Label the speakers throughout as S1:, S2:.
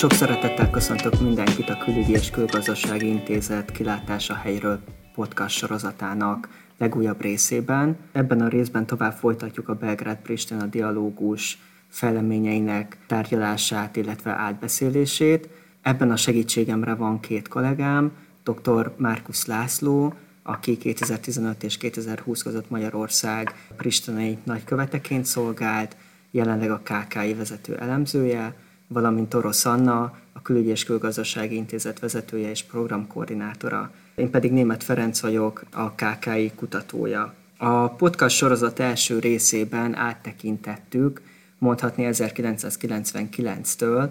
S1: Sok szeretettel köszöntök mindenkit a Külügyi és Külgazdasági Intézet kilátása helyről podcast sorozatának legújabb részében. Ebben a részben tovább folytatjuk a Belgrád-Pristina dialógus fejleményeinek tárgyalását, illetve átbeszélését. Ebben a segítségemre van két kollégám, dr. Márkusz László, aki 2015 és 2020 között Magyarország pristinai nagyköveteként szolgált, jelenleg a KKI vezető elemzője, valamint Orosz Anna, a Külügyi és Külgazdasági Intézet vezetője és programkoordinátora. Én pedig Német Ferenc vagyok, a KKI kutatója. A podcast sorozat első részében áttekintettük, mondhatni 1999-től,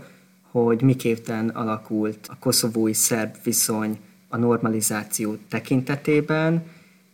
S1: hogy miképpen alakult a koszovói szerb viszony a normalizáció tekintetében,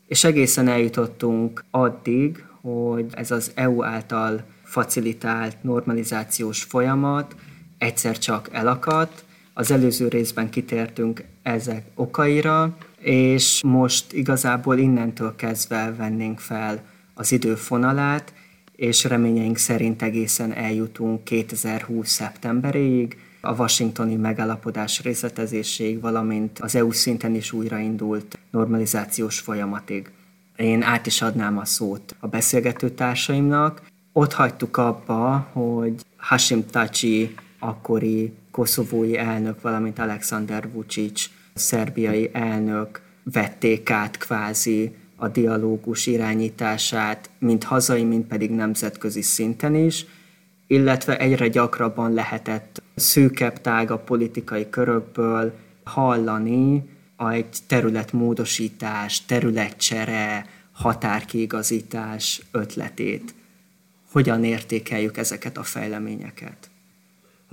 S1: és egészen eljutottunk addig, hogy ez az EU által facilitált normalizációs folyamat egyszer csak elakadt. Az előző részben kitértünk ezek okaira, és most igazából innentől kezdve vennénk fel az időfonalát, és reményeink szerint egészen eljutunk 2020. szeptemberéig, a washingtoni megállapodás részletezéséig, valamint az EU szinten is újraindult normalizációs folyamatig. Én át is adnám a szót a beszélgető társaimnak. Ott hagytuk abba, hogy Hashim Tachi akkori koszovói elnök, valamint Alexander Vucic, szerbiai elnök vették át kvázi a dialógus irányítását, mind hazai, mind pedig nemzetközi szinten is, illetve egyre gyakrabban lehetett szűkebb, tágabb politikai körökből hallani egy területmódosítás, területcsere, határkiigazítás ötletét. Hogyan értékeljük ezeket a fejleményeket?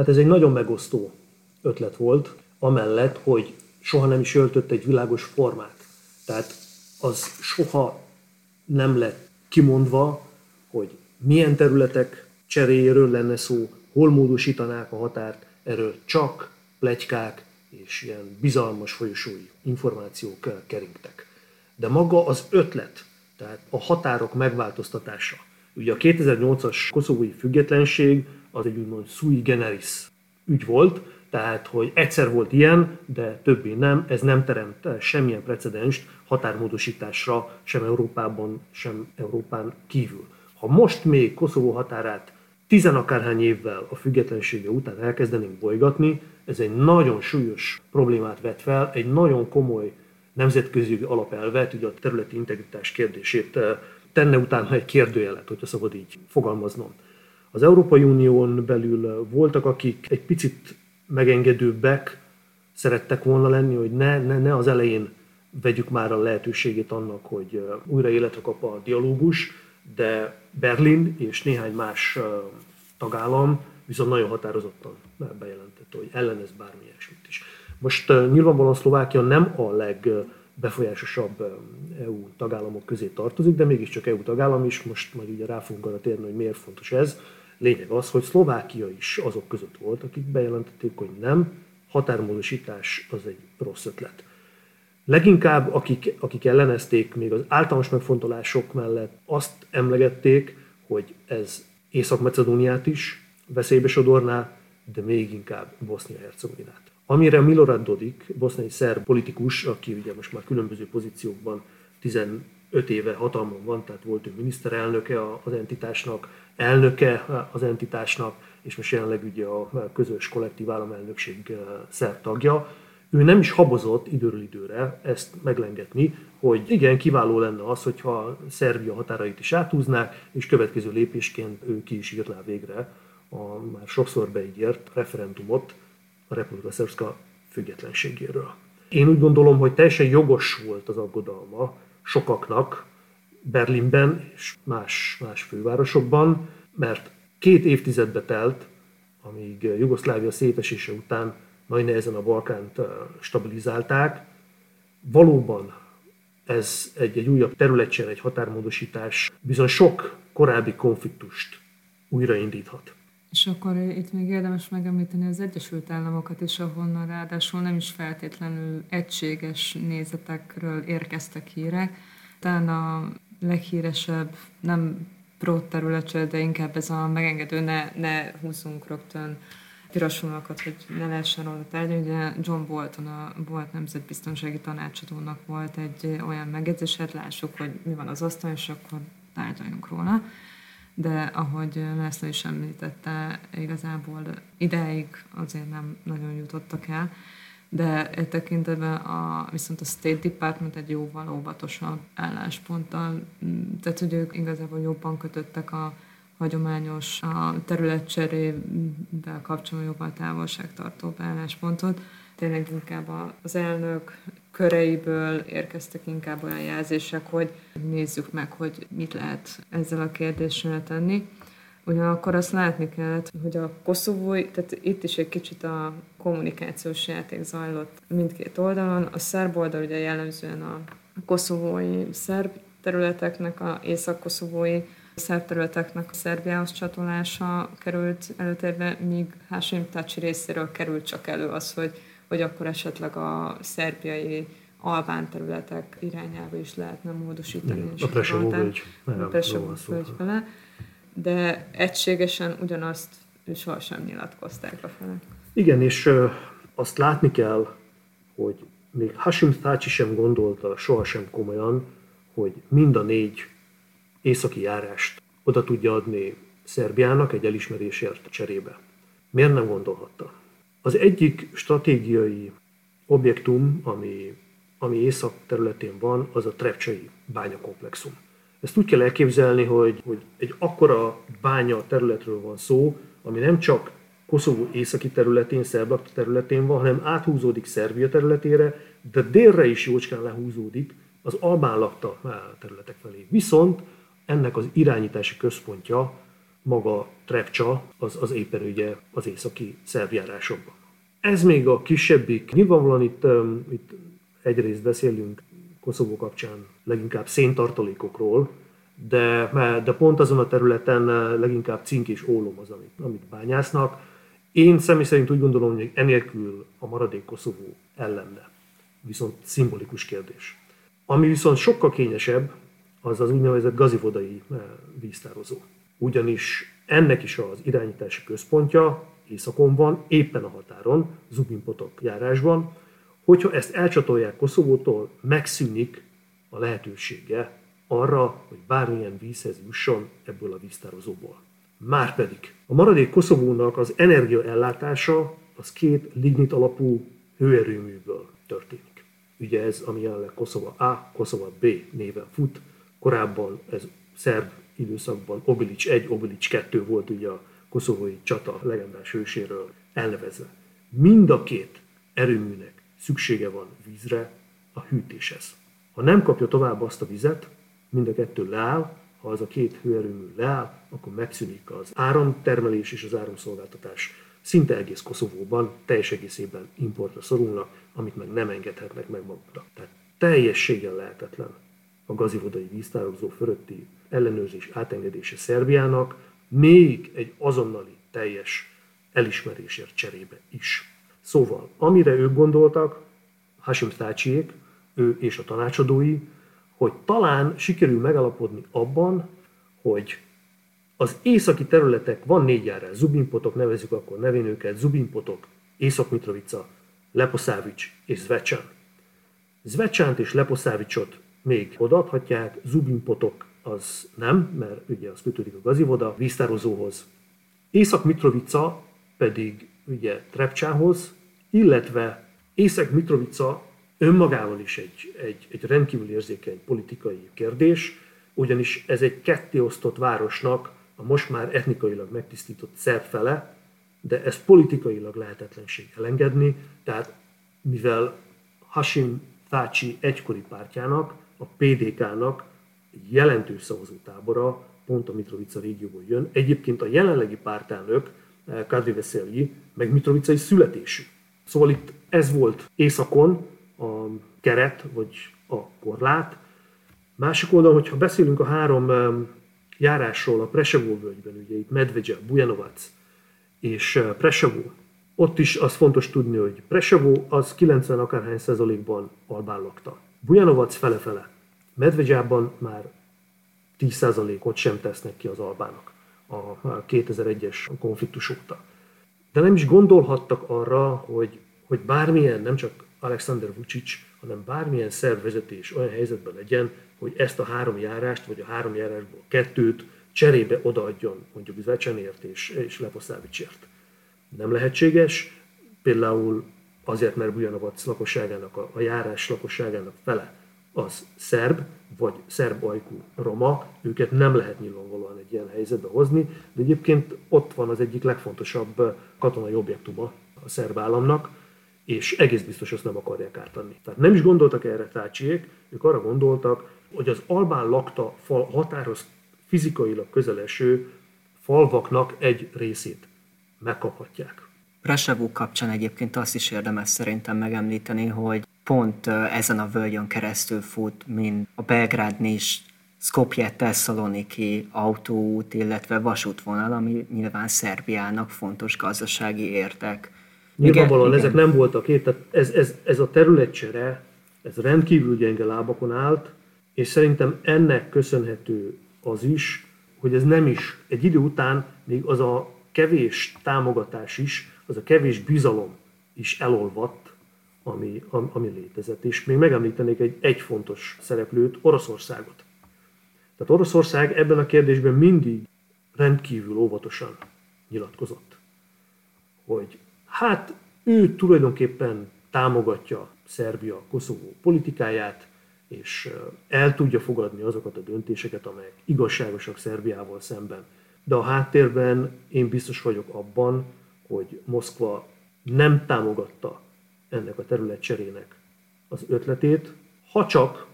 S2: Hát ez egy nagyon megosztó ötlet volt, amellett, hogy soha nem is öltött egy világos formát. Tehát az soha nem lett kimondva, hogy milyen területek cseréjéről lenne szó, hol módosítanák a határt, erről csak plegykák és ilyen bizalmas folyosói információk keringtek. De maga az ötlet, tehát a határok megváltoztatása, ugye a 2008-as koszovói függetlenség az egy úgymond sui generis ügy volt, tehát, hogy egyszer volt ilyen, de többé nem, ez nem teremt semmilyen precedenst határmódosításra sem Európában, sem Európán kívül. Ha most még Koszovó határát tizenakárhány évvel a függetlensége után elkezdenénk bolygatni, ez egy nagyon súlyos problémát vet fel, egy nagyon komoly nemzetközi alapelvet, ugye a területi integritás kérdését tenne utána egy kérdőjelet, hogyha szabad így fogalmaznom. Az Európai Unión belül voltak, akik egy picit megengedőbbek szerettek volna lenni, hogy ne, ne, ne az elején vegyük már a lehetőségét annak, hogy újra életre kap a dialógus, de Berlin és néhány más tagállam viszont nagyon határozottan bejelentette, hogy ellenez bármi ilyesmit is. Most nyilvánvalóan Szlovákia nem a legbefolyásosabb EU tagállamok közé tartozik, de mégiscsak EU tagállam is, most majd ugye rá fogunk arra térni, hogy miért fontos ez. Lényeg az, hogy Szlovákia is azok között volt, akik bejelentették, hogy nem, határmódosítás az egy rossz ötlet. Leginkább akik, akik ellenezték még az általános megfontolások mellett azt emlegették, hogy ez Észak-Macedóniát is veszélybe sodorná, de még inkább Bosznia-Hercegovinát. Amire Milorad Dodik, boszniai szerb politikus, aki ugye most már különböző pozíciókban 15 éve hatalmon van, tehát volt ő miniszterelnöke az entitásnak, elnöke az entitásnak, és most jelenleg ugye a közös kollektív államelnökség szerb tagja, ő nem is habozott időről időre ezt meglengetni, hogy igen, kiváló lenne az, hogyha Szerbia határait is átúznák, és következő lépésként ő ki is írná végre a már sokszor beígért referendumot a Republika Szerbszka függetlenségéről. Én úgy gondolom, hogy teljesen jogos volt az aggodalma sokaknak Berlinben és más, más fővárosokban, mert két évtizedbe telt, amíg Jugoszlávia szétesése után nagy nehezen a Balkánt stabilizálták. Valóban ez egy, egy újabb területcsere, egy határmódosítás bizony sok korábbi konfliktust újraindíthat.
S3: És akkor itt még érdemes megemlíteni az Egyesült Államokat is, ahonnan ráadásul nem is feltétlenül egységes nézetekről érkeztek hírek. Talán a leghíresebb, nem pro területről, de inkább ez a megengedő, ne, ne húzzunk rögtön piros hogy ne lehessen róla tárgyalni. Ugye John Bolton, a volt nemzetbiztonsági tanácsadónak volt egy olyan megjegyzés, hát lássuk, hogy mi van az asztalon, és akkor tárgyaljunk róla. De ahogy László is említette, igazából ideig azért nem nagyon jutottak el de e tekintetben a, viszont a State Department egy jóval óvatosabb állásponttal, tehát hogy ők igazából jobban kötöttek a hagyományos a területcserével kapcsolatban jóval távolságtartóbb álláspontot. Tényleg inkább az elnök köreiből érkeztek inkább olyan jelzések, hogy nézzük meg, hogy mit lehet ezzel a kérdéssel tenni. Ugyanakkor azt látni kellett, hogy a koszovói, tehát itt is egy kicsit a kommunikációs játék zajlott mindkét oldalon. A szerb oldal ugye jellemzően a koszovói szerb területeknek, a észak-koszovói szerb területeknek a Szerbiához csatolása került előtérbe, míg Hashim Tachi részéről került csak elő az, hogy, hogy akkor esetleg a szerbiai albán területek irányába is lehetne módosítani.
S2: a Presevó völgy.
S3: A Presevó völgy fele de egységesen ugyanazt sohasem nyilatkozták a felek.
S2: Igen, és ö, azt látni kell, hogy még Hashim Thaci sem gondolta sohasem komolyan, hogy mind a négy északi járást oda tudja adni Szerbiának egy elismerésért cserébe. Miért nem gondolhatta? Az egyik stratégiai objektum, ami, ami észak területén van, az a Trepcsei bányakomplexum. Ezt úgy kell elképzelni, hogy, hogy egy akkora bánya területről van szó, ami nem csak Koszovó északi területén, Szerblak területén van, hanem áthúzódik Szerbia területére, de délre is jócskán lehúzódik az albán lakta területek felé. Viszont ennek az irányítási központja maga Trepcsa, az, az éppen ugye az északi szerbjárásokban. Ez még a kisebbik. Nyilvánvalóan itt, itt egyrészt beszélünk Koszovó kapcsán leginkább széntartalékokról, de, de pont azon a területen eh, leginkább cink és ólom az, amit, amit bányásznak. Én személy szerint úgy gondolom, hogy enélkül a maradék Koszovó ellenne. Viszont szimbolikus kérdés. Ami viszont sokkal kényesebb, az az úgynevezett gazivodai eh, víztározó. Ugyanis ennek is az irányítási központja északon van, éppen a határon, Zubinpotok járásban, Hogyha ezt elcsatolják Koszovótól, megszűnik a lehetősége arra, hogy bármilyen vízhez jusson ebből a víztározóból. Márpedig a maradék Koszovónak az energiaellátása az két lignit alapú hőerőműből történik. Ugye ez, ami jelenleg Koszova A, Koszova B néven fut. Korábban ez szerb időszakban Obilic 1, Obilic 2 volt ugye a koszovói csata legendás hőséről elnevezve. Mind a két erőműnek szüksége van vízre a hűtéshez. Ha nem kapja tovább azt a vizet, mind a kettő leáll, ha az a két hőerőmű leáll, akkor megszűnik az áramtermelés és az áramszolgáltatás. Szinte egész Koszovóban teljes egészében importra szorulnak, amit meg nem engedhetnek meg maguknak. Tehát teljességgel lehetetlen a gazivodai víztározó fölötti ellenőrzés átengedése Szerbiának, még egy azonnali teljes elismerésért cserébe is. Szóval, amire ők gondoltak, Hashim Thaciék, ő és a tanácsadói, hogy talán sikerül megalapodni abban, hogy az északi területek, van négy járás, Zubinpotok, nevezzük akkor nevén őket, Zubinpotok, Észak-Mitrovica, Leposzávics és Zvecsán. Zvecsánt és Leposzávicsot még odaadhatják, Zubinpotok az nem, mert ugye az kötődik a gazivoda víztározóhoz. Észak-Mitrovica pedig ugye Trepcsához, illetve Észak Önmagával is egy, egy, egy rendkívül érzékeny politikai kérdés, ugyanis ez egy kettéosztott városnak a most már etnikailag megtisztított szerb fele, de ez politikailag lehetetlenség elengedni, tehát mivel Hashim Thaci egykori pártjának, a PDK-nak jelentős szavazótábora pont a Mitrovica régióból jön. Egyébként a jelenlegi pártelnök, Kadri Veseli, meg mitrovicai születésű. Szóval itt ez volt északon a keret, vagy a korlát. Másik oldalon, hogyha beszélünk a három járásról a Presevó völgyben, ugye itt Medvegye, Bujanovac és eh, Presevó, ott is az fontos tudni, hogy Presevó az 90 akárhány százalékban albán lakta. Bujanovac fele-fele. Medvegyában már 10 százalékot sem tesznek ki az albának a 2001-es konfliktus óta. de nem is gondolhattak arra, hogy, hogy bármilyen, nem csak Alexander Vucic, hanem bármilyen szervezetés olyan helyzetben legyen, hogy ezt a három járást, vagy a három járásból kettőt cserébe odaadjon mondjuk Zvecsenért és, és Leposzávicsért. Nem lehetséges, például azért, mert Bujanovac lakosságának, a, a járás lakosságának fele az szerb, vagy szerb ajkú roma, őket nem lehet nyilvánvalóan egy ilyen helyzetbe hozni, de egyébként ott van az egyik legfontosabb katonai objektuma a szerb államnak, és egész biztos azt nem akarják ártani. Tehát nem is gondoltak erre tácsiék, ők arra gondoltak, hogy az albán lakta fal határhoz fizikailag közeleső falvaknak egy részét megkaphatják.
S1: Brasavú kapcsán egyébként azt is érdemes szerintem megemlíteni, hogy pont ezen a völgyön keresztül fut, mint a belgrád is Skopje Tesszaloniki autóút, illetve vasútvonal, ami nyilván Szerbiának fontos gazdasági értek.
S2: Nyilvánvalóan igen, ezek igen. nem voltak itt, tehát ez, ez, ez a területcsere, ez rendkívül gyenge lábakon állt, és szerintem ennek köszönhető az is, hogy ez nem is, egy idő után még az a kevés támogatás is, az a kevés bizalom is elolvadt, ami, ami létezett. És még megemlítenék egy, egy fontos szereplőt, Oroszországot. Tehát Oroszország ebben a kérdésben mindig rendkívül óvatosan nyilatkozott, hogy hát ő tulajdonképpen támogatja Szerbia Koszovó politikáját, és el tudja fogadni azokat a döntéseket, amelyek igazságosak Szerbiával szemben. De a háttérben én biztos vagyok abban, hogy Moszkva nem támogatta ennek a terület cserének az ötletét, ha csak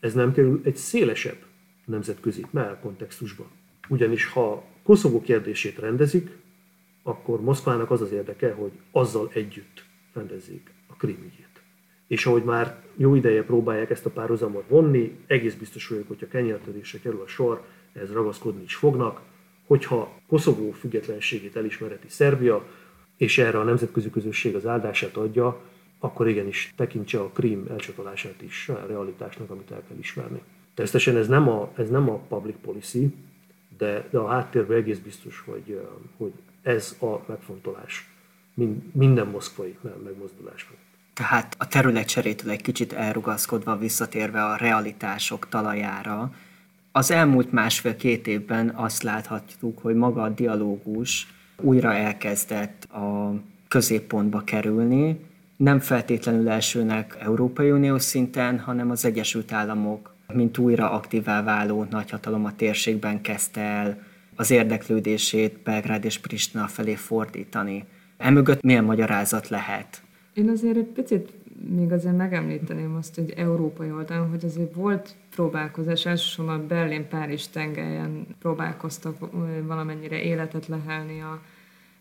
S2: ez nem kerül egy szélesebb nemzetközi kontextusba. Ugyanis ha Koszovó kérdését rendezik, akkor Moszkvának az az érdeke, hogy azzal együtt rendezzék a Krim ügyét. És ahogy már jó ideje próbálják ezt a párhuzamot vonni, egész biztos vagyok, hogyha kenyertörésre kerül a sor, ez ragaszkodni is fognak, hogyha Koszovó függetlenségét elismereti Szerbia, és erre a nemzetközi közösség az áldását adja, akkor igenis tekintse a Krím elcsatolását is a realitásnak, amit el kell ismerni. Természetesen ez nem a, ez nem a public policy, de, de a háttérben egész biztos, hogy, hogy ez a megfontolás minden moszkvai megmozdulásban.
S1: Tehát a területcserétől egy kicsit elrugaszkodva, visszatérve a realitások talajára, az elmúlt másfél-két évben azt láthatjuk, hogy maga a dialógus újra elkezdett a középpontba kerülni, nem feltétlenül elsőnek Európai Unió szinten, hanem az Egyesült Államok, mint újra aktívá váló nagyhatalom a térségben kezdte el az érdeklődését Belgrád és Pristina felé fordítani. Emögött milyen magyarázat lehet?
S3: Én azért egy picit még azért megemlíteném azt, hogy európai oldalon, hogy azért volt próbálkozás, elsősorban Berlin-Párizs tengelyen próbálkoztak valamennyire életet lehelni a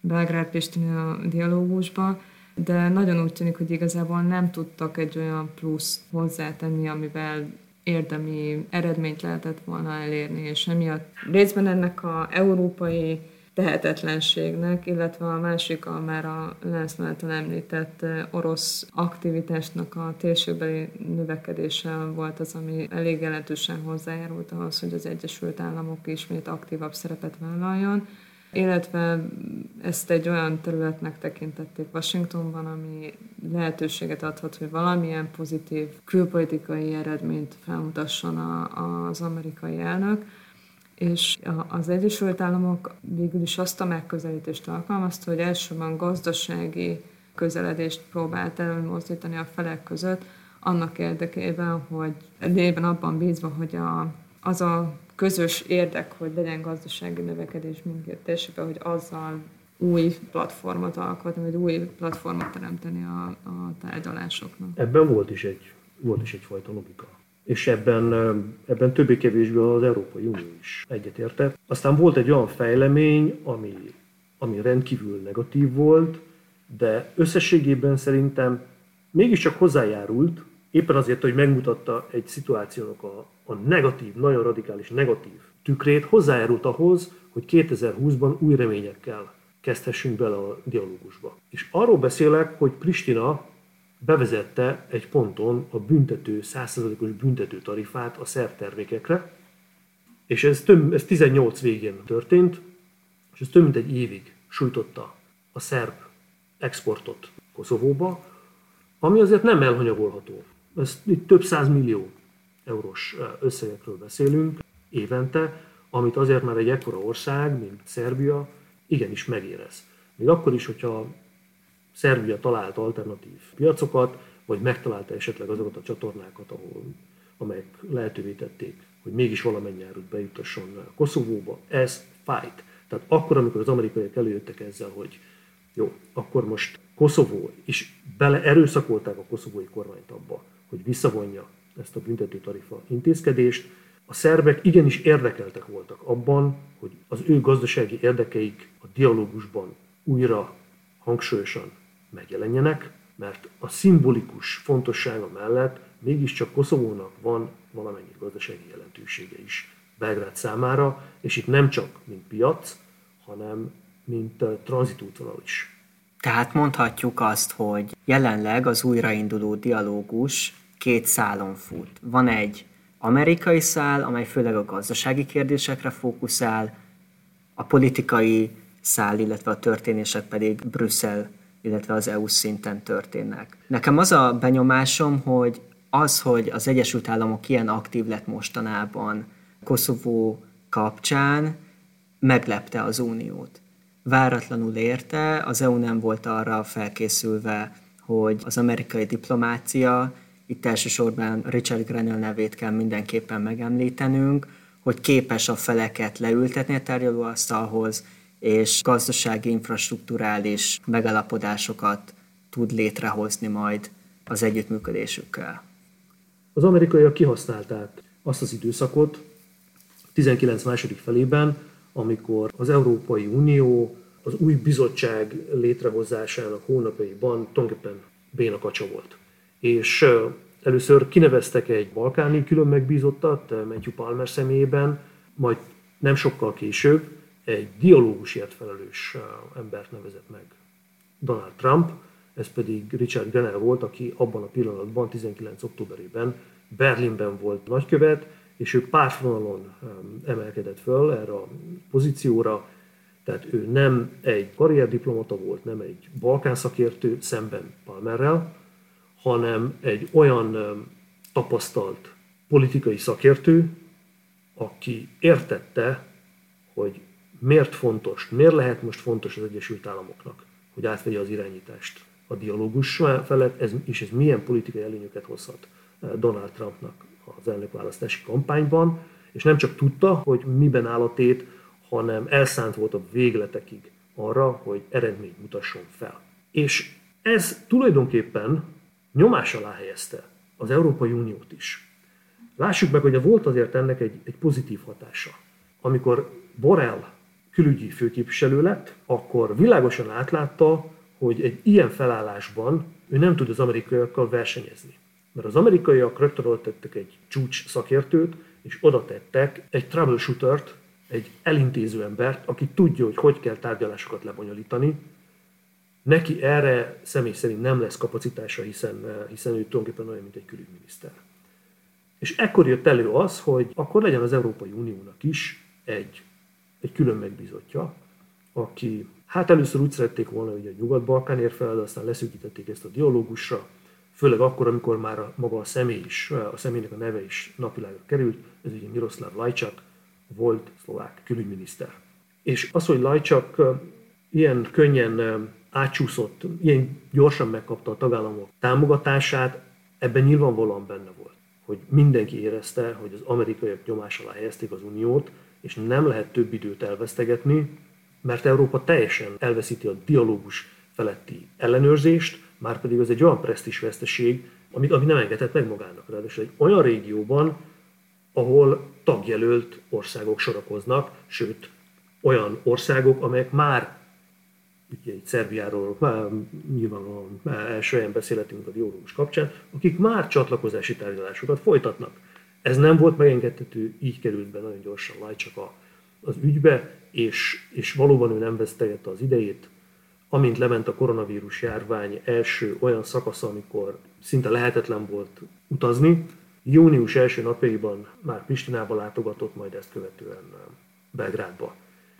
S3: Belgrád-Pristina dialógusba, de nagyon úgy tűnik, hogy igazából nem tudtak egy olyan plusz hozzátenni, amivel érdemi eredményt lehetett volna elérni, és emiatt részben ennek a európai tehetetlenségnek, illetve a másik, a már a által említett orosz aktivitásnak a térségbeli növekedése volt az, ami elég jelentősen hozzájárult ahhoz, hogy az Egyesült Államok ismét aktívabb szerepet vállaljon illetve ezt egy olyan területnek tekintették Washingtonban, ami lehetőséget adhat, hogy valamilyen pozitív külpolitikai eredményt felmutasson a, az amerikai elnök, és az Egyesült Államok végül is azt a megközelítést alkalmazta, hogy elsősorban gazdasági közeledést próbált előmozdítani a felek között, annak érdekében, hogy lében abban bízva, hogy a, az a közös érdek, hogy legyen gazdasági növekedés mindkét térségben, hogy azzal új platformot alkotni, vagy új platformot teremteni a, a tárgyalásoknak.
S2: Ebben volt is, egy, volt is egyfajta logika. És ebben, ebben többé-kevésbé az Európai Unió is egyetértett. Aztán volt egy olyan fejlemény, ami, ami rendkívül negatív volt, de összességében szerintem mégiscsak hozzájárult, éppen azért, hogy megmutatta egy szituációnak a, a negatív, nagyon radikális negatív tükrét, hozzájárult ahhoz, hogy 2020-ban új reményekkel kezdhessünk bele a dialógusba. És arról beszélek, hogy Pristina bevezette egy ponton a büntető, 100%-os büntető tarifát a szervtermékekre, és ez, több, ez 18 végén történt, és ez több mint egy évig sújtotta a szerb exportot Koszovóba, ami azért nem elhanyagolható. Ez itt több száz millió eurós összegekről beszélünk évente, amit azért már egy ekkora ország, mint Szerbia, igenis megérez. Még akkor is, hogyha Szerbia talált alternatív piacokat, vagy megtalálta esetleg azokat a csatornákat, ahol, amelyek lehetővé tették, hogy mégis valamennyi árut bejutasson Koszovóba, ez fájt. Tehát akkor, amikor az amerikaiak előjöttek ezzel, hogy jó, akkor most Koszovó, és bele erőszakolták a koszovói kormányt abba, hogy visszavonja ezt a büntető tarifa intézkedést, a szerbek igenis érdekeltek voltak abban, hogy az ő gazdasági érdekeik a dialógusban újra hangsúlyosan megjelenjenek, mert a szimbolikus fontossága mellett mégiscsak Koszovónak van valamennyi gazdasági jelentősége is Belgrád számára, és itt nem csak mint piac, hanem mint tranzitútvonal is.
S1: Tehát mondhatjuk azt, hogy jelenleg az újrainduló dialógus két szálon fut. Van egy amerikai szál, amely főleg a gazdasági kérdésekre fókuszál, a politikai szál, illetve a történések pedig Brüsszel, illetve az EU szinten történnek. Nekem az a benyomásom, hogy az, hogy az Egyesült Államok ilyen aktív lett mostanában Koszovó kapcsán, meglepte az Uniót. Váratlanul érte, az EU nem volt arra felkészülve, hogy az amerikai diplomácia itt elsősorban Richard Grenell nevét kell mindenképpen megemlítenünk, hogy képes a feleket leültetni a tárgyalóasztalhoz, és gazdasági, infrastruktúrális megalapodásokat tud létrehozni majd az együttműködésükkel.
S2: Az amerikaiak kihasználták azt az időszakot 19 második felében, amikor az Európai Unió az új bizottság létrehozásának hónapjaiban tulajdonképpen béna kacsa volt és először kineveztek egy balkáni külön megbízottat, Matthew Palmer személyében, majd nem sokkal később egy dialógusért felelős embert nevezett meg Donald Trump, ez pedig Richard Grenell volt, aki abban a pillanatban, 19. októberében Berlinben volt nagykövet, és ő pártvonalon emelkedett föl erre a pozícióra, tehát ő nem egy karrierdiplomata volt, nem egy balkán szakértő szemben Palmerrel, hanem egy olyan tapasztalt politikai szakértő, aki értette, hogy miért fontos, miért lehet most fontos az Egyesült Államoknak, hogy átvegye az irányítást a dialógus felett, ez, és ez milyen politikai előnyöket hozhat Donald Trumpnak az elnökválasztási kampányban, és nem csak tudta, hogy miben áll a tét, hanem elszánt volt a végletekig arra, hogy eredményt mutasson fel. És ez tulajdonképpen nyomás alá helyezte az Európai Uniót is. Lássuk meg, hogy volt azért ennek egy, egy pozitív hatása. Amikor Borrell külügyi főképviselő lett, akkor világosan átlátta, hogy egy ilyen felállásban ő nem tud az amerikaiakkal versenyezni. Mert az amerikaiak rögtön tettek egy csúcs szakértőt, és oda tettek egy troubleshootert, egy elintéző embert, aki tudja, hogy hogy kell tárgyalásokat lebonyolítani, Neki erre személy szerint nem lesz kapacitása, hiszen, eh, hiszen ő tulajdonképpen olyan, mint egy külügyminiszter. És ekkor jött elő az, hogy akkor legyen az Európai Uniónak is egy, egy külön megbízottja, aki hát először úgy szerették volna, hogy a Nyugat-Balkán ér fel, de aztán leszűkítették ezt a dialógusra, főleg akkor, amikor már a, maga a személy is, eh, a személynek a neve is napvilágra került, ez ugye Miroslav Lajcsak, volt szlovák külügyminiszter. És az, hogy Lajcsak eh, ilyen könnyen átsúszott, ilyen gyorsan megkapta a tagállamok támogatását, ebben nyilvánvalóan benne volt, hogy mindenki érezte, hogy az amerikaiak nyomás alá helyezték az uniót, és nem lehet több időt elvesztegetni, mert Európa teljesen elveszíti a dialógus feletti ellenőrzést, már pedig az egy olyan presztis veszteség, amit, ami nem engedhet meg magának. Ráadásul egy olyan régióban, ahol tagjelölt országok sorakoznak, sőt, olyan országok, amelyek már ugye itt Szerbiáról nyilvánvalóan első helyen beszélhetünk a dialógus kapcsán, akik már csatlakozási tárgyalásokat folytatnak. Ez nem volt megengedhető, így került be nagyon gyorsan Lajcsak a, az ügybe, és, és valóban ő nem vesztegette az idejét. Amint lement a koronavírus járvány első olyan szakasza, amikor szinte lehetetlen volt utazni, június első napjaiban már Pristinába látogatott, majd ezt követően Belgrádba.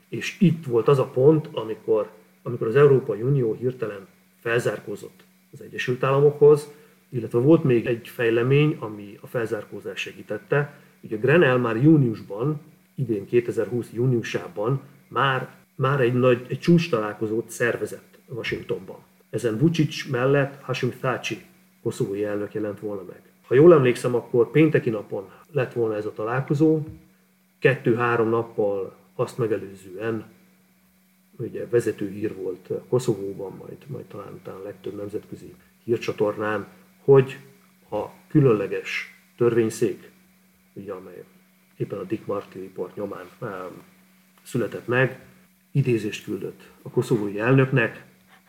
S2: És itt volt az a pont, amikor amikor az Európai Unió hirtelen felzárkózott az Egyesült Államokhoz, illetve volt még egy fejlemény, ami a felzárkózás segítette. Ugye Grenell már júniusban, idén 2020 júniusában már, már egy nagy egy csúcs találkozót szervezett Washingtonban. Ezen Vucic mellett Hashim Thaci, koszovói elnök jelent volna meg. Ha jól emlékszem, akkor pénteki napon lett volna ez a találkozó, kettő-három nappal azt megelőzően ugye vezető hír volt Koszovóban, majd, majd talán utána legtöbb nemzetközi hírcsatornán, hogy a különleges törvényszék, ugye, amely éppen a Dick Marty report nyomán um, született meg, idézést küldött a koszovói elnöknek.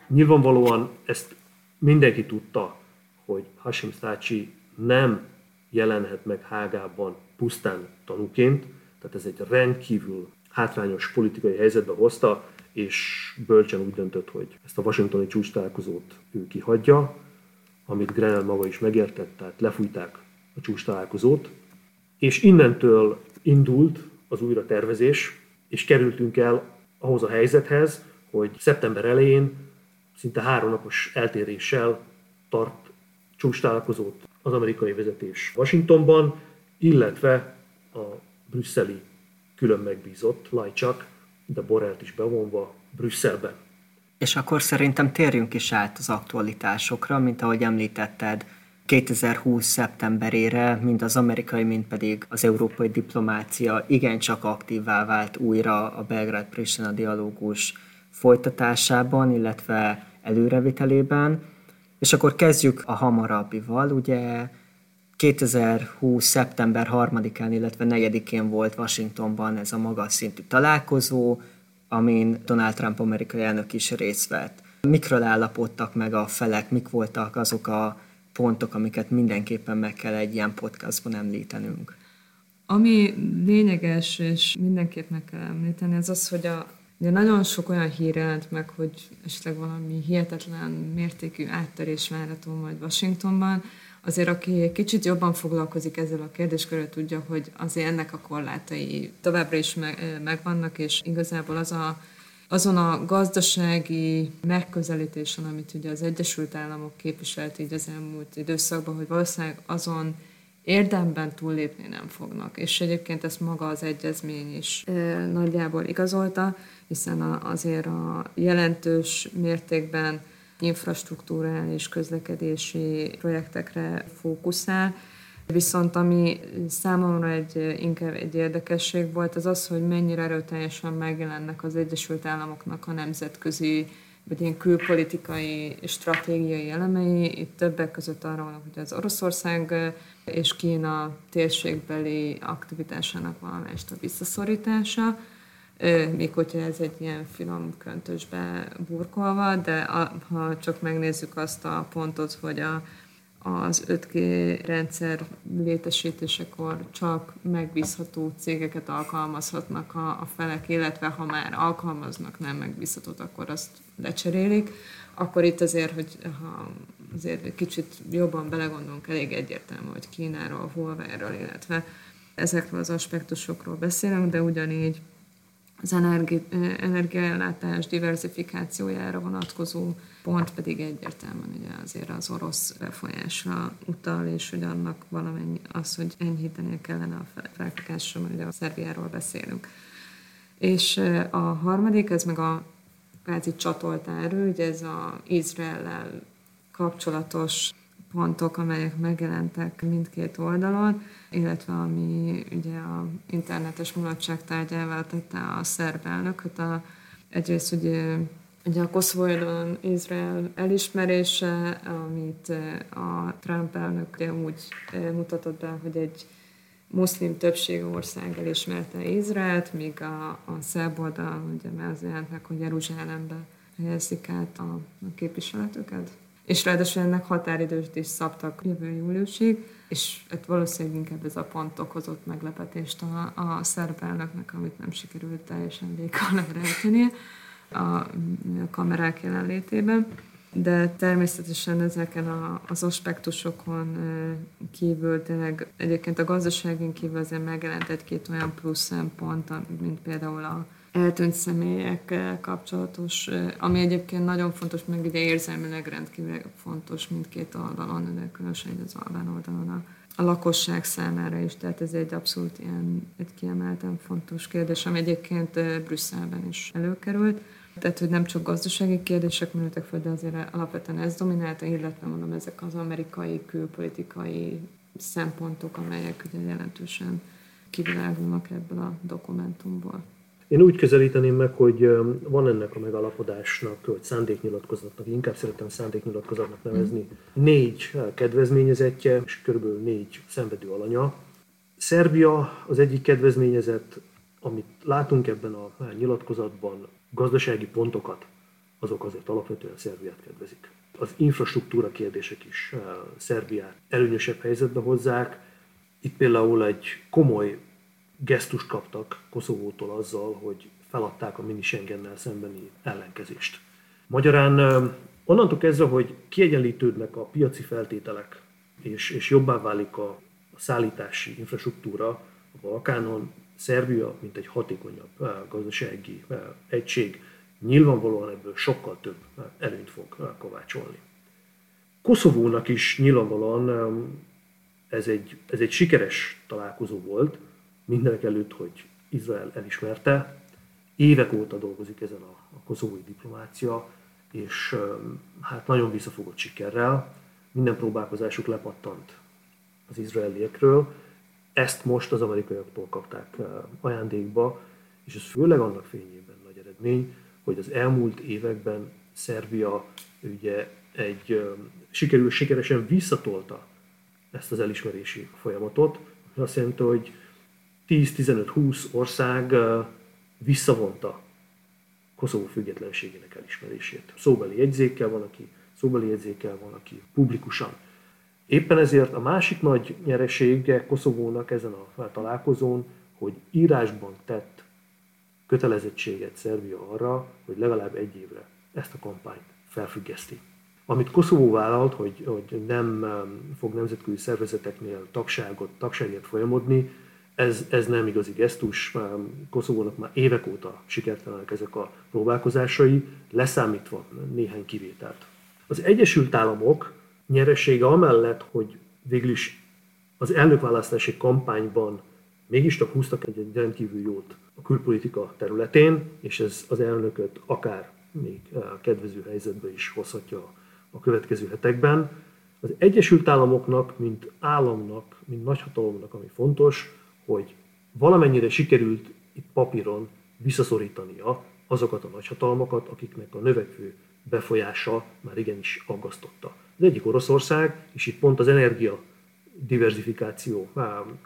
S2: Nyilvánvalóan ezt mindenki tudta, hogy Hashim Thaci nem jelenhet meg Hágában pusztán tanúként, tehát ez egy rendkívül hátrányos politikai helyzetbe hozta, és bölcsen úgy döntött, hogy ezt a washingtoni csúcs találkozót ő kihagyja, amit Grenell maga is megértett, tehát lefújták a csúcs találkozót, és innentől indult az újra tervezés, és kerültünk el ahhoz a helyzethez, hogy szeptember elején szinte háromnapos eltéréssel tart csúcs találkozót az amerikai vezetés Washingtonban, illetve a brüsszeli külön megbízott Lajcsak, de Borrellt is bevonva Brüsszelben.
S1: És akkor szerintem térjünk is át az aktualitásokra, mint ahogy említetted, 2020. szeptemberére mind az amerikai, mind pedig az európai diplomácia igencsak aktívvá vált újra a Belgrád-Pristina dialógus folytatásában, illetve előrevitelében. És akkor kezdjük a hamarabbival. Ugye 2020. szeptember 3-án, illetve 4-én volt Washingtonban ez a magas szintű találkozó, amin Donald Trump amerikai elnök is részt vett. Mikről állapodtak meg a felek, mik voltak azok a pontok, amiket mindenképpen meg kell egy ilyen podcastban említenünk?
S3: Ami lényeges, és mindenképp meg kell említeni, az az, hogy a, ugye nagyon sok olyan hír jelent meg, hogy esetleg valami hihetetlen mértékű áttörés várható majd Washingtonban, azért aki kicsit jobban foglalkozik ezzel a kérdéskörrel, tudja, hogy azért ennek a korlátai továbbra is megvannak, és igazából az a, azon a gazdasági megközelítésen, amit ugye az Egyesült Államok képviselt így az elmúlt időszakban, hogy valószínűleg azon érdemben túllépni nem fognak. És egyébként ezt maga az egyezmény is e, nagyjából igazolta, hiszen a, azért a jelentős mértékben infrastruktúrális közlekedési projektekre fókuszál. Viszont ami számomra egy, inkább egy érdekesség volt, az az, hogy mennyire erőteljesen megjelennek az Egyesült Államoknak a nemzetközi vagy ilyen külpolitikai stratégiai elemei. Itt többek között arról, hogy az Oroszország és Kína térségbeli aktivitásának valamelyest a visszaszorítása, még hogyha ez egy ilyen finom köntösbe burkolva, de a, ha csak megnézzük azt a pontot, hogy a, az 5G rendszer létesítésekor csak megbízható cégeket alkalmazhatnak a, a felek, illetve ha már alkalmaznak nem megbízhatót, akkor azt lecserélik, akkor itt azért, hogy ha azért kicsit jobban belegondolunk, elég egyértelmű, hogy Kínáról, Huawei-ről, illetve ezekről az aspektusokról beszélünk, de ugyanígy az energi, energiaellátás diversifikációjára vonatkozó pont pedig egyértelműen ugye azért az orosz befolyásra utal, és hogy annak valamennyi az, hogy enyhítenie kellene a felfogásra, mert ugye a Szerbiáról beszélünk. És a harmadik, ez meg a kvázi csatolt erő, ugye ez a Izraellel kapcsolatos pontok, amelyek megjelentek mindkét oldalon, illetve ami ugye a internetes mulatság tárgyává tette a szerb elnököt. A, egyrészt ugye, ugye a Koszovóidon Izrael elismerése, amit a Trump elnök ugye úgy mutatott be, hogy egy muszlim többség ország elismerte Izraelt, míg a, a szerb oldal ugye az jelent meg, hogy Jeruzsálembe helyezik át a, a képviseletüket és ráadásul ennek határidőt is szabtak jövő júliusig, és hát valószínűleg inkább ez a pont okozott meglepetést a, a szerb elnöknek, amit nem sikerült teljesen véka alá a, a kamerák jelenlétében. De természetesen ezeken a, az aspektusokon kívül tényleg egyébként a gazdaságén kívül azért megjelent egy-két olyan plusz szempont, mint például a eltűnt személyekkel kapcsolatos, ami egyébként nagyon fontos, meg ugye érzelmileg rendkívül fontos mindkét oldalon, különösen az albán oldalon a, a lakosság számára is, tehát ez egy abszolút ilyen, egy kiemelten fontos kérdés, ami egyébként Brüsszelben is előkerült. Tehát, hogy nem csak gazdasági kérdések merültek fel, de azért alapvetően ez dominálta, illetve mondom, ezek az amerikai külpolitikai szempontok, amelyek ugye jelentősen kivilágulnak ebből a dokumentumból.
S2: Én úgy közelíteném meg, hogy van ennek a megalapodásnak, vagy szándéknyilatkozatnak, inkább szeretem szándéknyilatkozatnak nevezni, négy kedvezményezetje, és körülbelül négy szenvedő alanya. Szerbia az egyik kedvezményezett, amit látunk ebben a nyilatkozatban, gazdasági pontokat, azok azért alapvetően Szerbiát kedvezik. Az infrastruktúra kérdések is Szerbiát előnyösebb helyzetbe hozzák. Itt például egy komoly gesztust kaptak Koszovótól azzal, hogy feladták a mini Schengennel szembeni ellenkezést. Magyarán onnantól kezdve, hogy kiegyenlítődnek a piaci feltételek, és, és jobbá válik a, a szállítási infrastruktúra a Balkánon, Szerbia, mint egy hatékonyabb gazdasági egység, nyilvánvalóan ebből sokkal több előnyt fog kovácsolni. Koszovónak is nyilvánvalóan ez egy, ez egy sikeres találkozó volt, mindenek előtt, hogy Izrael elismerte, évek óta dolgozik ezen a, a koszovói diplomácia, és hát nagyon visszafogott sikerrel, minden próbálkozásuk lepattant az izraeliekről, ezt most az amerikaiaktól kapták ajándékba, és ez főleg annak fényében nagy eredmény, hogy az elmúlt években Szerbia ugye egy sikerül, sikeresen visszatolta ezt az elismerési folyamatot, azt jelenti, hogy 10-15-20 ország visszavonta Koszovó függetlenségének elismerését. Szóbeli jegyzékkel van, aki szóbeli jegyzékkel van, aki publikusan. Éppen ezért a másik nagy nyeresége Koszovónak ezen a találkozón, hogy írásban tett kötelezettséget Szerbia arra, hogy legalább egy évre ezt a kampányt felfüggeszti. Amit Koszovó vállalt, hogy, hogy nem fog nemzetközi szervezeteknél tagságot, tagságért folyamodni, ez, ez nem igazi gesztus, Koszovónak már évek óta sikertelenek ezek a próbálkozásai, leszámítva néhány kivételt. Az Egyesült Államok nyeresége amellett, hogy végül is az elnökválasztási kampányban mégiscsak húztak egy, rendkívül jót a külpolitika területén, és ez az elnököt akár még kedvező helyzetbe is hozhatja a következő hetekben. Az Egyesült Államoknak, mint államnak, mint nagyhatalomnak, ami fontos, hogy valamennyire sikerült itt papíron visszaszorítania azokat a nagyhatalmakat, akiknek a növekvő befolyása már igenis aggasztotta. Az egyik Oroszország, és itt pont az energia diversifikáció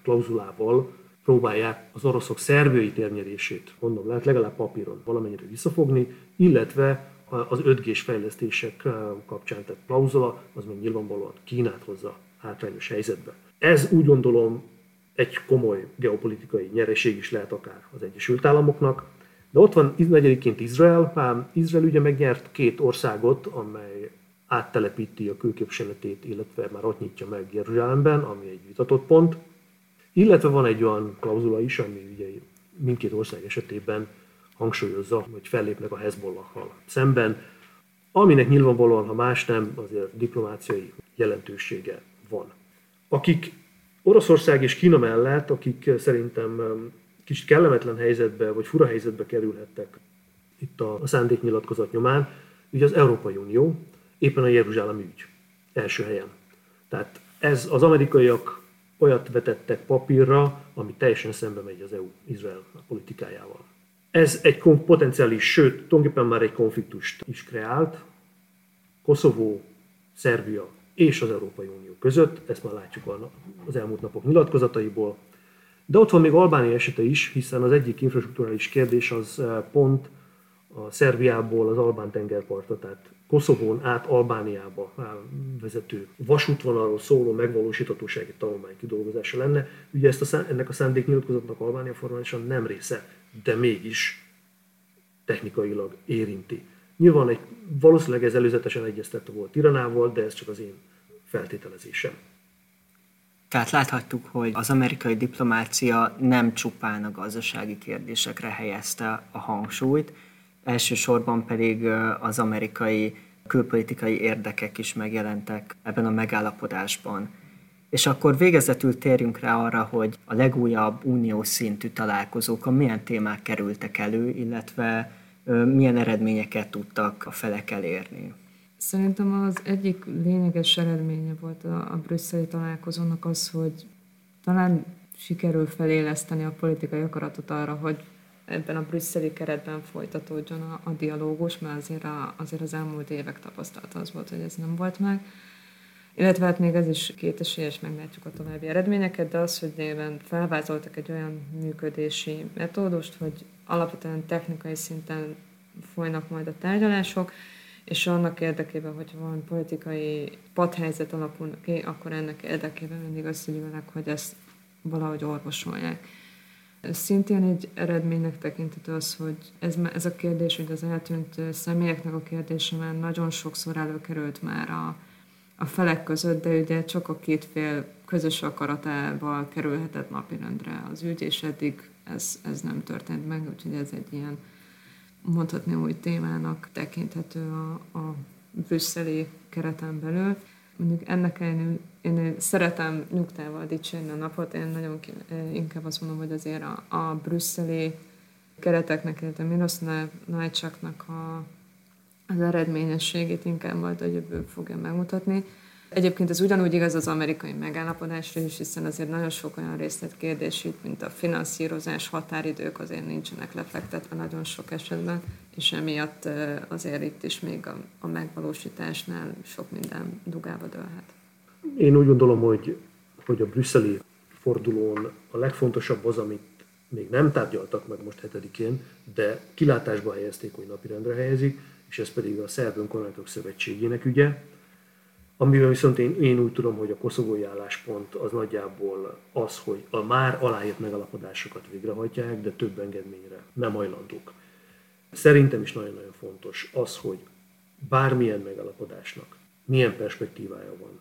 S2: klauzulával próbálják az oroszok szervői térnyerését, mondom, lehet legalább papíron valamennyire visszafogni, illetve az 5G-s fejlesztések kapcsán tett klauzula, az még nyilvánvalóan Kínát hozza hátrányos helyzetbe. Ez úgy gondolom egy komoly geopolitikai nyereség is lehet akár az Egyesült Államoknak. De ott van negyediként Izrael, ám Izrael ugye megnyert két országot, amely áttelepíti a külképviseletét, illetve már ott nyitja meg Jeruzsálemben, ami egy vitatott pont. Illetve van egy olyan klauzula is, ami ugye mindkét ország esetében hangsúlyozza, hogy fellépnek a Hezbollahal szemben, aminek nyilvánvalóan, ha más nem, azért diplomáciai jelentősége van. Akik Oroszország és Kína mellett, akik szerintem um, kicsit kellemetlen helyzetbe, vagy fura helyzetbe kerülhettek itt a szándéknyilatkozat nyomán, ugye az Európai Unió, éppen a Jeruzsálem ügy első helyen. Tehát ez az amerikaiak olyat vetettek papírra, ami teljesen szembe megy az EU-Izrael politikájával. Ez egy potenciális, sőt, tulajdonképpen már egy konfliktust is kreált. Koszovó, Szerbia és az Európai Unió között, ezt már látjuk az elmúlt napok nyilatkozataiból. De ott van még Albánia esete is, hiszen az egyik infrastruktúrális kérdés az eh, pont a Szerbiából az Albán tengerpartra, tehát Koszovón át Albániába eh, vezető vasútvonalról szóló megvalósíthatósági tanulmány kidolgozása lenne. Ugye ezt a, ennek a szándéknyilatkozatnak Albánia formálisan nem része, de mégis technikailag érinti. Nyilván egy, valószínűleg ez előzetesen egyeztetve volt Iranával, de ez csak az én feltételezésem.
S1: Tehát láthattuk, hogy az amerikai diplomácia nem csupán a gazdasági kérdésekre helyezte a hangsúlyt, elsősorban pedig az amerikai külpolitikai érdekek is megjelentek ebben a megállapodásban. És akkor végezetül térjünk rá arra, hogy a legújabb uniós szintű találkozókon milyen témák kerültek elő, illetve milyen eredményeket tudtak a felek elérni.
S3: Szerintem az egyik lényeges eredménye volt a, a brüsszeli találkozónak az, hogy talán sikerül feléleszteni a politikai akaratot arra, hogy ebben a brüsszeli keretben folytatódjon a, a dialógus, mert azért, a, azért az elmúlt évek tapasztalata az volt, hogy ez nem volt meg. Illetve hát még ez is kétesélyes, meglátjuk a további eredményeket, de az, hogy néven felvázoltak egy olyan működési metódust, hogy alapvetően technikai szinten folynak majd a tárgyalások, és annak érdekében, hogy van politikai padhelyzet alakul ki, akkor ennek érdekében mindig összegyűlnek, hogy ezt valahogy orvosolják. Szintén egy eredménynek tekinthető az, hogy ez, ez a kérdés, hogy az eltűnt személyeknek a kérdése már nagyon sokszor előkerült már a, a felek között, de ugye csak a két fél közös akaratával kerülhetett napirendre az ügy, és eddig ez, ez nem történt meg, úgyhogy ez egy ilyen mondhatni új témának tekinthető a, a brüsszeli kereten belül. Mondjuk ennek én, én szeretem nyugtával dicsérni a napot, én nagyon inkább azt mondom, hogy azért a, a brüsszeli kereteknek, illetve Miroslav Najcsaknak a, az eredményességét inkább majd a jövő fogja megmutatni. Egyébként ez ugyanúgy igaz az amerikai megállapodásra is, hiszen azért nagyon sok olyan részletkérdés itt, mint a finanszírozás, határidők azért nincsenek lefektetve nagyon sok esetben, és emiatt azért itt is még a, a megvalósításnál sok minden dugába dőlhet.
S2: Én úgy gondolom, hogy, hogy a brüsszeli fordulón a legfontosabb az, amit még nem tárgyaltak meg most hetedikén, de kilátásba helyezték, hogy napirendre helyezik, és ez pedig a Szerb Önkormányzatok Szövetségének ügye, Amivel viszont én, én úgy tudom, hogy a koszovói álláspont az nagyjából az, hogy a már aláírt megalapodásokat végrehajtják, de több engedményre nem hajlandók. Szerintem is nagyon-nagyon fontos az, hogy bármilyen megalapodásnak milyen perspektívája van,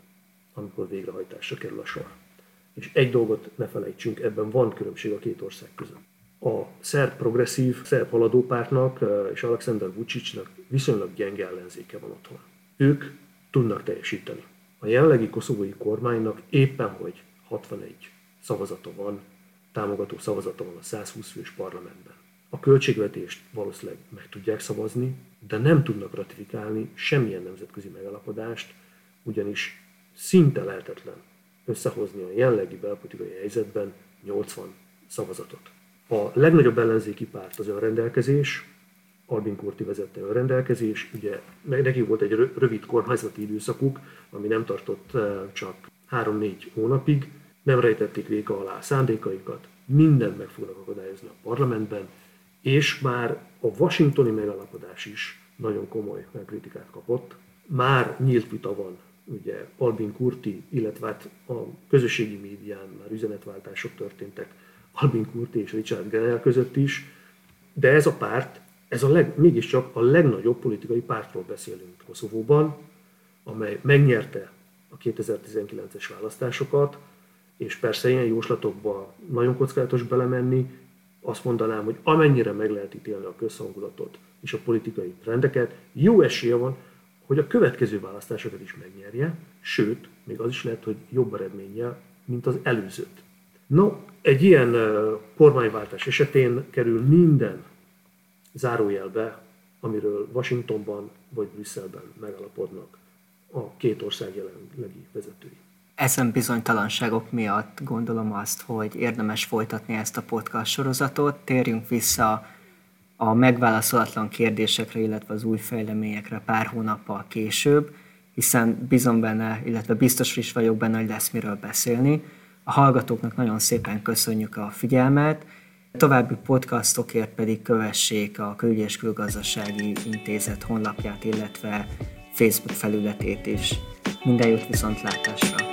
S2: amikor végrehajtásra kerül a sor. És egy dolgot ne felejtsünk, ebben van különbség a két ország között. A szerb progresszív, szerb haladópártnak és Alexander Vucicnak viszonylag gyenge ellenzéke van otthon. Ők tudnak teljesíteni. A jelenlegi koszovói kormánynak éppen hogy 61 szavazata van, támogató szavazata van a 120 fős parlamentben. A költségvetést valószínűleg meg tudják szavazni, de nem tudnak ratifikálni semmilyen nemzetközi megállapodást, ugyanis szinte lehetetlen összehozni a jelenlegi belpolitikai helyzetben 80 szavazatot. A legnagyobb ellenzéki párt az önrendelkezés, Albin Kurti vezette a rendelkezés, ugye neki volt egy rövid kormányzati időszakuk, ami nem tartott eh, csak 3-4 hónapig, nem rejtették véka alá a szándékaikat, mindent meg fognak akadályozni a parlamentben, és már a washingtoni megalapodás is nagyon komoly kritikát kapott. Már nyílt vita van, ugye Albin Kurti, illetve hát a közösségi médián már üzenetváltások történtek Albin Kurti és Richard Grenell között is, de ez a párt ez a leg, mégiscsak a legnagyobb politikai pártról beszélünk Koszovóban, amely megnyerte a 2019-es választásokat, és persze ilyen jóslatokba nagyon kockázatos belemenni, azt mondanám, hogy amennyire meg lehet ítélni a közhangulatot és a politikai trendeket, jó esélye van, hogy a következő választásokat is megnyerje, sőt, még az is lehet, hogy jobb eredménnyel, mint az előzőt. No, egy ilyen kormányváltás esetén kerül minden zárójelbe, amiről Washingtonban vagy Brüsszelben megalapodnak a két ország jelenlegi vezetői.
S1: Ezen bizonytalanságok miatt gondolom azt, hogy érdemes folytatni ezt a podcast sorozatot. Térjünk vissza a megválaszolatlan kérdésekre, illetve az új fejleményekre pár hónappal később, hiszen bizon benne, illetve biztos is vagyok benne, hogy lesz miről beszélni. A hallgatóknak nagyon szépen köszönjük a figyelmet, További podcastokért pedig kövessék a Külügy és Külgazdasági Intézet honlapját, illetve Facebook felületét is. Minden jót viszontlátásra!